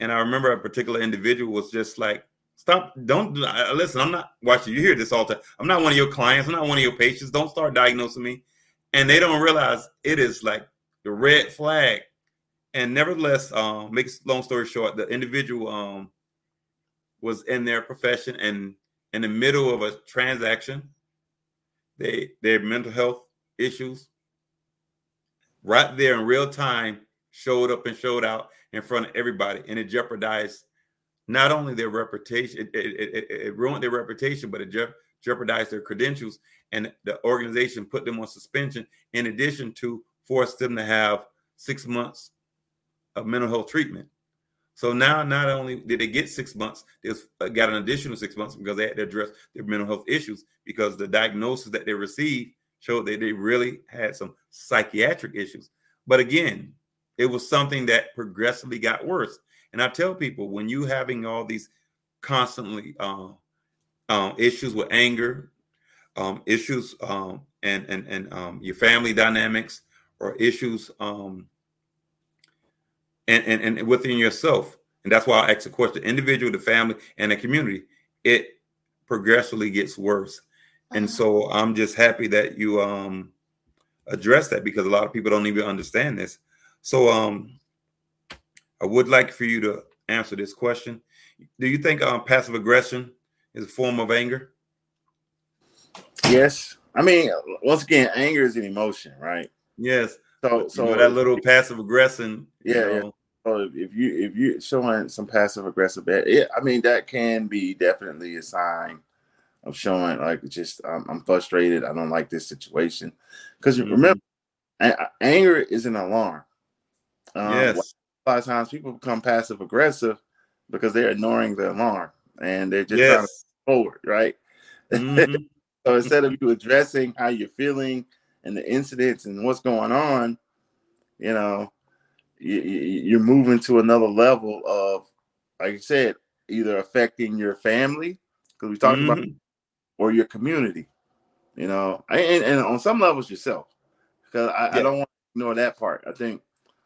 And I remember a particular individual was just like, "Stop! Don't listen. I'm not watching you hear this all the time. I'm not one of your clients. I'm not one of your patients. Don't start diagnosing me." And they don't realize it is like the red flag. And nevertheless, um, makes long story short, the individual um was in their profession and in the middle of a transaction, they their mental health issues right there in real time showed up and showed out in front of everybody, and it jeopardized not only their reputation, it, it, it, it ruined their reputation, but it je- jeopardized their credentials, and the organization put them on suspension. In addition to forced them to have six months of mental health treatment. So now, not only did they get six months, they uh, got an additional six months because they had to address their mental health issues because the diagnosis that they received showed that they really had some psychiatric issues. But again, it was something that progressively got worse. And I tell people when you having all these constantly uh, uh, issues with anger, um, issues um, and and and um, your family dynamics, or issues um, and, and and within yourself, and that's why I ask the question: individual, the family, and the community. It progressively gets worse, and Uh-huh. so I'm just happy that you um address that because a lot of people don't even understand this. So um, I would like for you to answer this question. Do you think um, passive aggression is a form of anger? Yes. I mean, once again, anger is an emotion, right? Yes. So, So so that little passive aggression. you Yeah, yeah. So if you if you showing some passive aggressive, yeah, I mean that can be definitely a sign of showing like just um, I'm frustrated. I don't like this situation because Mhm. remember, a- anger is an alarm. Um, yes. A lot of times people become passive aggressive because they're ignoring the alarm and they're just trying to Yes. forward, right? Mhm. So instead of you addressing how you're feeling and the incidents and what's going on, you know, you, you- you're moving to another level of, like you said, either affecting your family because we talked about, Mhm. or your community, you know, and, and on some levels yourself. Because I, I don't want to ignore that part. I think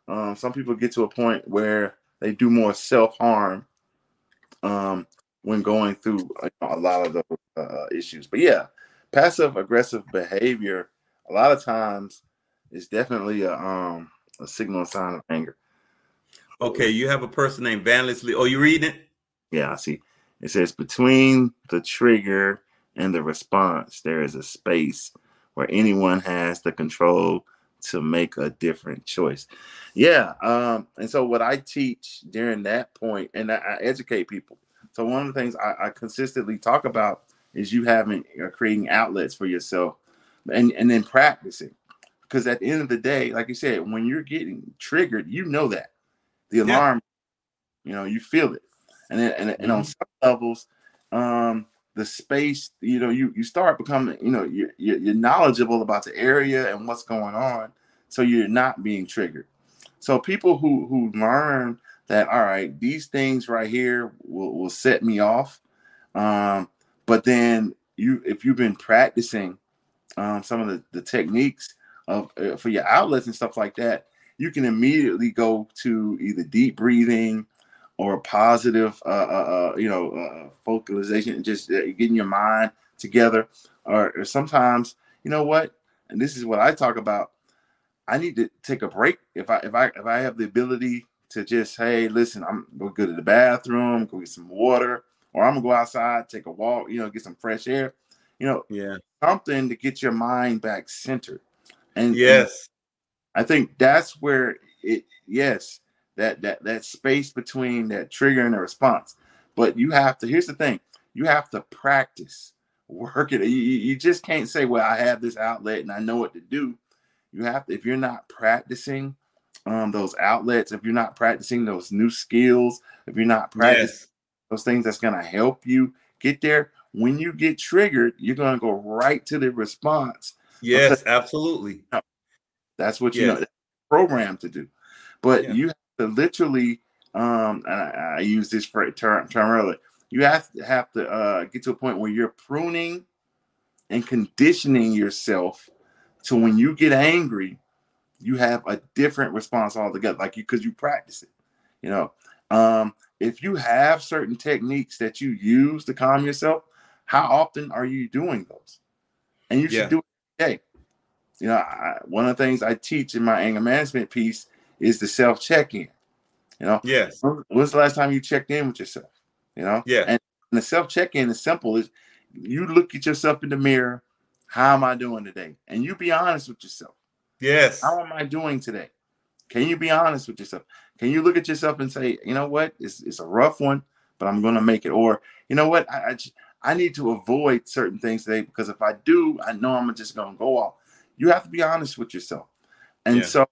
um, some people get to a point where they do more self harm um, when going through you know, a lot of those uh, issues. But yeah, passive aggressive behavior a lot of times it's definitely a um a signal sign of anger. Okay, you have a person named Van Leslie. Oh, you reading it? Yeah, I see. It says between the trigger and the response, there is a space where anyone has the control to make a different choice. Yeah. Um, and so what I teach during that point, and I, I educate people. So one of the things I, I consistently talk about is you having uh, creating outlets for yourself and, and then practicing. Because at the end of the day, like you said, when you're getting triggered, you know that. The Yeah. alarm, you know, you feel it. And then, and, and on Mhm. some levels, um, the space, you know, you you start becoming, you know, you're, you're you're knowledgeable about the area and what's going on, so you're not being triggered. So people who who learn that, all right, these things right here will will set me off, um, but then you if you've been practicing um, some of the, the techniques of uh, for your outlets and stuff like that, you can immediately go to either deep breathing or positive, uh, uh, uh, you know, uh, focalization, and just uh, getting your mind together. Or, or sometimes, you know what, and this is what I talk about. I need to take a break if I if I if I have the ability to just hey, listen, I'm gonna go to the bathroom, go get some water, or I'm gonna go outside, take a walk, you know, get some fresh air. You know, Yeah. something to get your mind back centered. And and Yes. I think that's where it yes, that that that space between that trigger and the response. But you have to here's the thing, you have to practice. Work it. You, you you just can't say, well, I have this outlet and I know what to do. You have to, if you're not practicing um, those outlets, if you're not practicing those new skills, if you're not practicing Yes. those things that's going to help you get there. When you get triggered, you're going to go right to the response. Yes. Absolutely. That's what you know Yes. that's programmed to do. But Yeah. you have to literally, um, and I, I use this for term, term earlier. You have to have to uh, get to a point where you're pruning and conditioning yourself to when you get angry, you have a different response altogether. Like you, because you practice it. You know, um, if you have certain techniques that you use to calm yourself, how often are you doing those? And you should Yeah. do it every day. You know, I, one of the things I teach in my anger management piece is the self check in. You know, Yes. when- when's the last time you checked in with yourself? You know, Yeah. and the self check in is simple. Is you look at yourself in the mirror. How am I doing today? And you be honest with yourself. Yes. How am I doing today? Can you be honest with yourself? Can you look at yourself and say, you know what, it's, it's a rough one, but I'm going to make it. Or you know what, I, I I need to avoid certain things today because if I do, I know I'm just going to go off. You have to be honest with yourself. And Yeah. so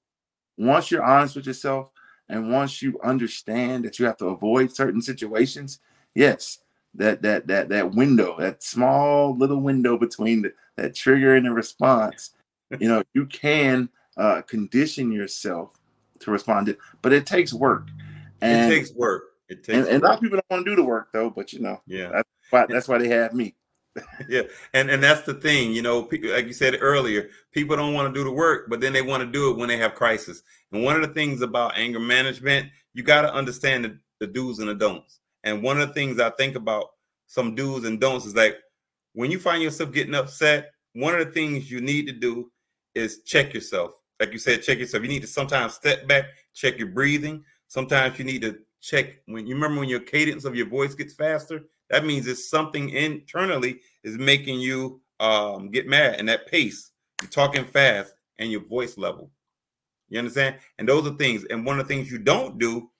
once you're honest with yourself and once you understand that you have to avoid certain situations, yes, that that that that window, that small little window between the, that trigger and the response, you know, you can uh, condition yourself to respond to, but it takes work. And it takes work. It takes and, and a lot of people don't want to do the work though, but you know, Yeah. that's why that's why they have me. yeah and and that's the thing you know like you said earlier people don't want to do the work but then they want to do it when they have crisis. And one of the things about anger management you got to understand the, the do's and the don'ts. And one of the things i think about some do's and don'ts is like when you find yourself getting upset one of the things you need to do is check yourself. Like you said check yourself. You need to sometimes step back check your breathing. Sometimes you need to check when you remember when your cadence of your voice gets faster that means it's something internally is making you um, get mad and that pace you're talking fast and your voice level. You understand? And those are things and one of the things you don't do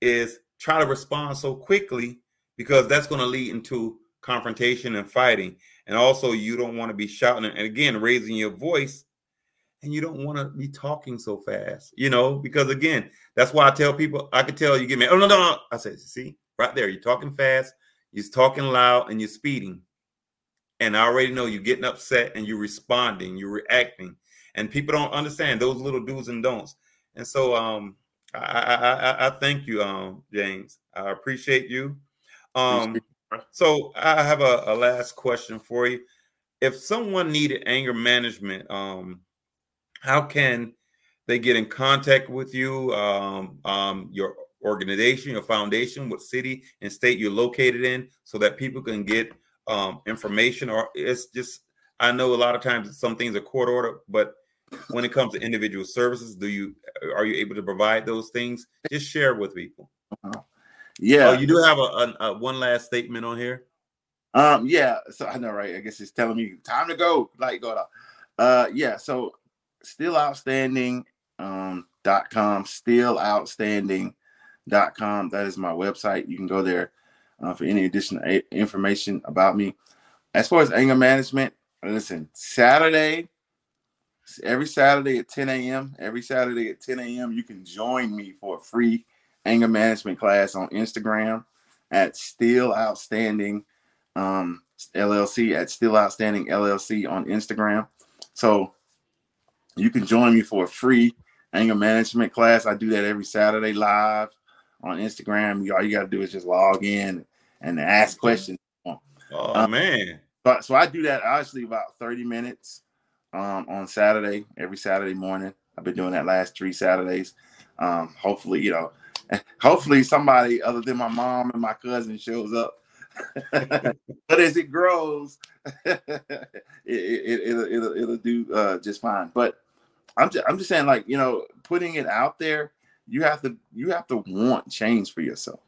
is try to respond so quickly because that's going to lead into confrontation and fighting. And also you don't want to be shouting and again raising your voice and you don't want to be talking so fast you know? Because again that's why i tell people i could tell you get me oh no no no i said see right there you're talking fast you're talking loud and you're speeding. And i already know you're getting upset and you're responding you're reacting. And people don't understand those little do's and don'ts. And so um i i i, I thank you um james. I appreciate you. Um so i have a, a last question for you. If someone needed anger management um how can they get in contact with you um, um, your organization your foundation what city and state you're located in so that people can get um, information or it's just i know a lot of times some things are court order but when it comes to individual services do you are you able to provide those things just share with people Yeah. oh you do have a, a, a one last statement on here Um, yeah, so I know, right? I guess it's telling me time to go, like go out. Uh yeah, so still outstanding um dot com, still outstanding com. That is my website. You can go there uh, for any additional a- information about me. As far as anger management, listen, Saturday, every Saturday at 10 a.m., every Saturday at 10 a.m., you can join me for a free anger management class on Instagram at still outstanding um, LLC at Still Outstanding LLC on Instagram. So you can join me for a free anger management class. I do that every Saturday live on Instagram. You, all you got to do is just log in and ask questions. oh Uh, man But so I do that actually about 30 minutes um, on Saturday, every Saturday morning. I've been doing that last three Saturdays. Um, hopefully, you know, hopefully somebody other than my mom and my cousin shows up. but as it grows, it, it, it, will it'll, it'll do uh, just fine. But I'm just, I'm just saying, like, you know, putting it out there, you have to, you have to want change for yourself.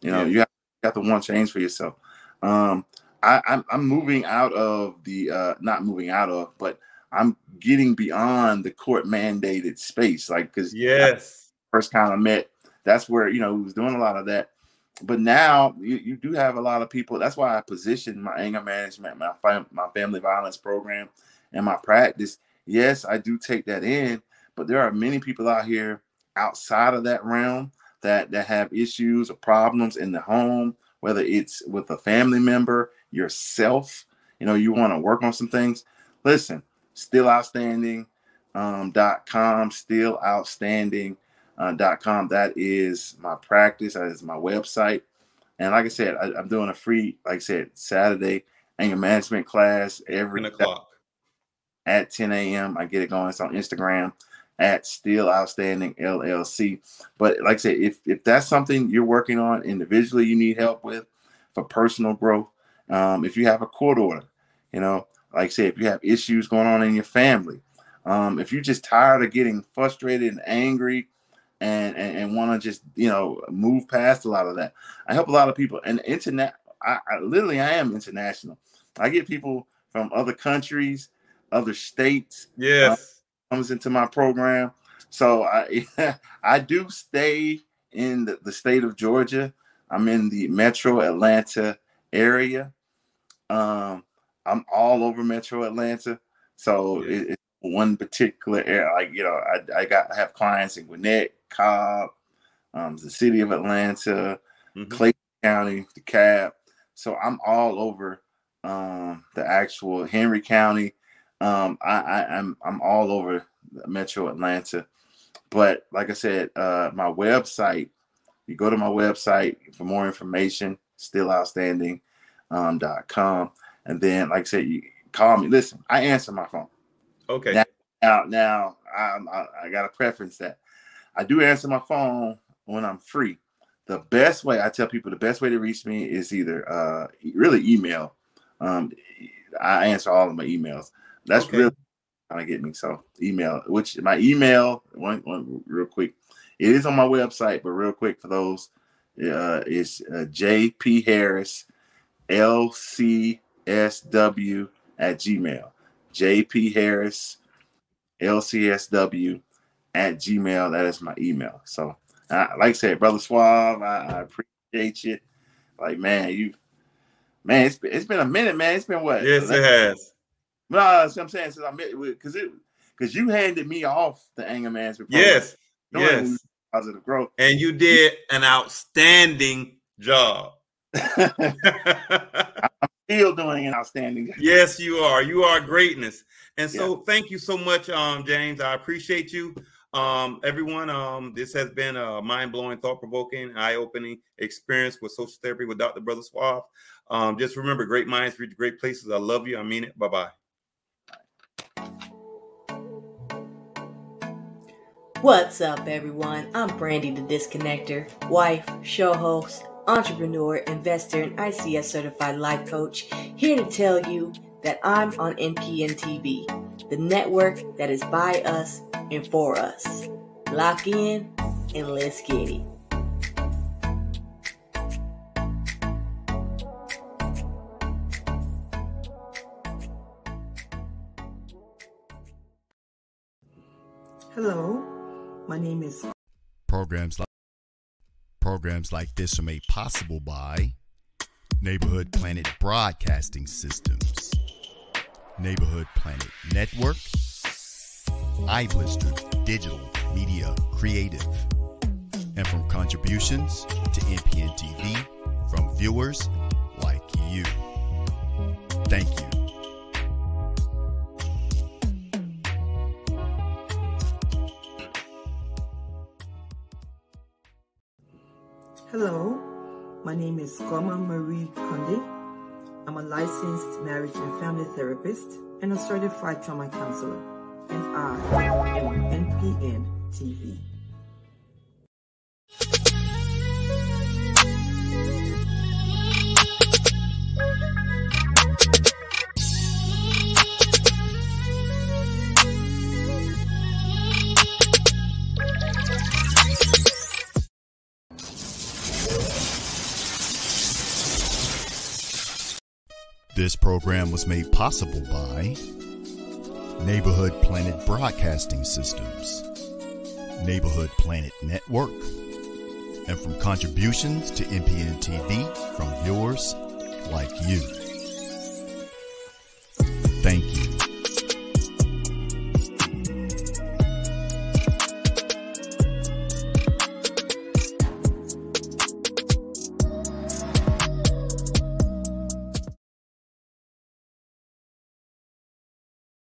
You know, Yeah. you have, you have to want change for yourself. Um, I, I'm, I'm moving out of the, uh, not moving out of, but I'm getting beyond the court mandated space. Like, cause yes first kind of met, that's where, you know, we was doing a lot of that. But now you, you do have a lot of people. That's why I position my anger management, my fam- my family violence program, and my practice. Yes, I do take that in, but there are many people out here outside of that realm that that have issues or problems in the home, whether it's with a family member, yourself. You know, you want to work on some things. Listen, still outstanding um, dot com, still outstanding uh, dot com. That is my practice. That is my website. And like I said, I, I'm doing a free, like I said, Saturday anger management class every o'clock at 10 a.m. I get it going. It's on Instagram at Still Outstanding LLC. But like I said, if if that's something you're working on individually, you need help with for personal growth. Um, if you have a court order, you know, like I said, if you have issues going on in your family, um, if you're just tired of getting frustrated and angry and and, and want to just you know move past a lot of that, I help a lot of people. And internet, I, I literally I am international. I get people from other countries, other states yes comes into my program. So I I do stay in the, the state of Georgia. I'm in the Metro Atlanta area. Um, I'm all over Metro Atlanta. So Yeah. it, it's one particular area. Like you know, I, I got I have clients in Gwinnett, Cobb, um, the city of Atlanta, Mhm. Clayton County, DeKalb. So I'm all over um, the actual Henry County. Um, I, I, I'm I'm all over Metro Atlanta. But like I said, uh, my website You go to my website for more information, stilloutstanding.com. Um, .com. and then, like I said, you call me. Listen, I answer my phone. Okay. Now, now, now I, I, I got to preference that I do answer my phone when I'm free. The best way I tell people the best way to reach me is either uh, really email. Um, I answer all of my emails. That's Okay. really trying to get me. So email, which my email one, one real quick. It is on my website, but real quick for those, uh, is uh, JP Harris LCSW at Gmail. JP Harris LCSW at Gmail. That is my email. So, uh, like I said, Brother Suave, I, I appreciate you. Like, man, you, man, it's been, it's been a minute, man. It's been what? Yes, it has. No, that's what I'm saying. Since I met because it because you handed me off the anger management. Yes. Yes. positive growth. And you did an outstanding job. I'm still doing an outstanding. Job. Yes, you are. You are greatness. And so thank you so much, um, James. I appreciate you. Um, everyone, um, this has been a mind-blowing, thought-provoking, eye-opening experience with social therapy with Dr. Brother Suave. Um, just remember, great minds reach great places. I love you. I mean it. Bye-bye. What's up, everyone? I'm Brandy the Disconnector, wife, show host, entrepreneur, investor, and ICS certified life coach, here to tell you that I'm on NPN TV, the network that is by us and for us. Lock in and let's get it. Programs like programs like this are made possible by Neighborhood Planet Broadcasting Systems, Neighborhood Planet Network, iBlister Digital Media Creative, and from contributions to NPN TV from viewers like you. Thank you. Hello, my name is Goma Marie Conde. I'm a licensed marriage and family therapist and a certified trauma counselor, and I am NPN TV. This program was made possible by Neighborhood Planet Broadcasting Systems, Neighborhood Planet Network, and from contributions to NPN TV from viewers like you.